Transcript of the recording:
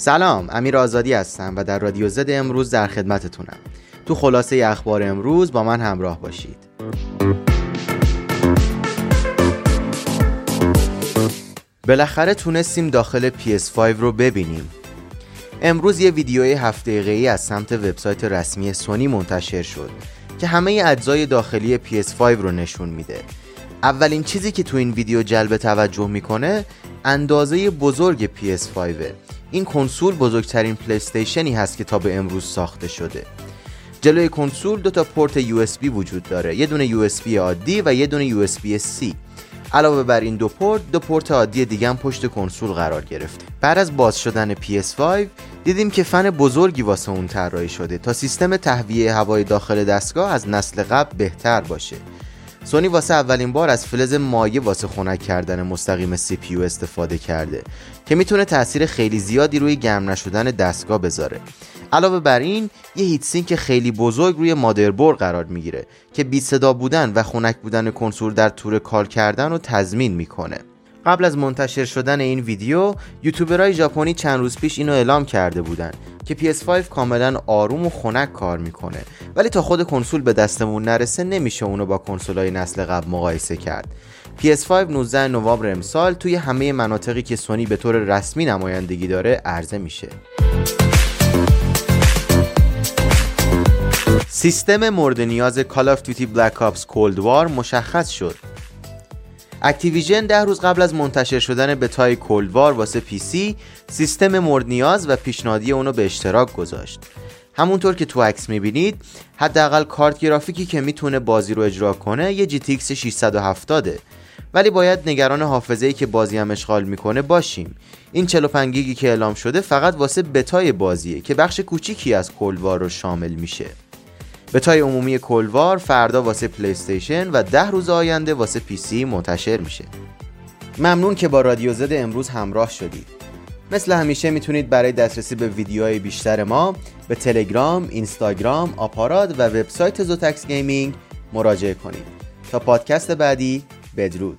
سلام امیر آزادی هستم و در رادیو زد امروز در خدمتتونم. تو خلاصه اخبار امروز با من همراه باشید. بالاخره تونستیم داخل PS5 رو ببینیم. امروز یه ویدیوی هفته ای از سمت وبسایت رسمی سونی منتشر شد که همه اجزای داخلی PS5 رو نشون میده. اولین چیزی که تو این ویدیو جلب توجه می‌کنه اندازه بزرگ PS5 این کنسول بزرگترین پلیستیشنی هست که تا به امروز ساخته شده. جلوی کنسول دو تا پورت USB وجود داره. یه دونه USB عادی و یه دونه USB-C علاوه بر این دو پورت دو پورت عادی دیگه هم پشت کنسول قرار گرفت بعد از باز شدن PS5 دیدیم که فن بزرگی واسه اون طراحی شده تا سیستم تهویه هوای داخل دستگاه از نسل قبل بهتر باشه. سونی واسه اولین بار از فلز مایع واسه خنک کردن مستقیم CPU استفاده کرده که می‌تونه تاثیر خیلی زیادی روی گرم نشدن دستگاه بذاره. علاوه بر این یه هیت سینک خیلی بزرگ روی مادربرد قرار می‌گیره که بی صدا بودن و خنک بودن کنسول در طور کار کردن رو تضمین می‌کنه. قبل از منتشر شدن این ویدیو یوتیوبرهای ژاپنی چند روز پیش اینو اعلام کرده بودن که PS5 کاملا آروم و خنک کار می‌کنه. ولی تا خود کنسول به دستمون نرسه نمیشه اونو با کنسولهای نسل قبل مقایسه کرد. PS5 19 نوامبر امسال توی همه مناطقی که سونی به طور رسمی نمایندگی داره عرضه میشه. سیستم مورد نیاز Call of Duty Black Ops Cold War مشخص شد. Activision ده روز قبل از منتشر شدن بتای Cold War واسه PC سیستم مورد نیاز و پیشنهادی اونو به اشتراک گذاشت. همونطور که تو عکس می‌بینید حداقل کارت گرافیکی که می‌تونه بازی رو اجرا کنه یه GTX 670 ولی باید نگران حافظه ای که بازی هم اشغال می‌کنه باشیم. این 45 گیگی که اعلام شده فقط واسه بتای بازیه که بخش کوچیکی از Cold War رو شامل میشه. بتای عمومی Cold War فردا واسه پلی استیشن و ده روز آینده واسه PC منتشر میشه. ممنون که با رادیو زد امروز همراه شدید. مثل همیشه می‌تونید برای دسترسی به ویدیوهای بیشتر ما به تلگرام، اینستاگرام، آپارات و وبسایت زوتکس Gaming مراجعه کنید. تا پادکست بعدی بدرود.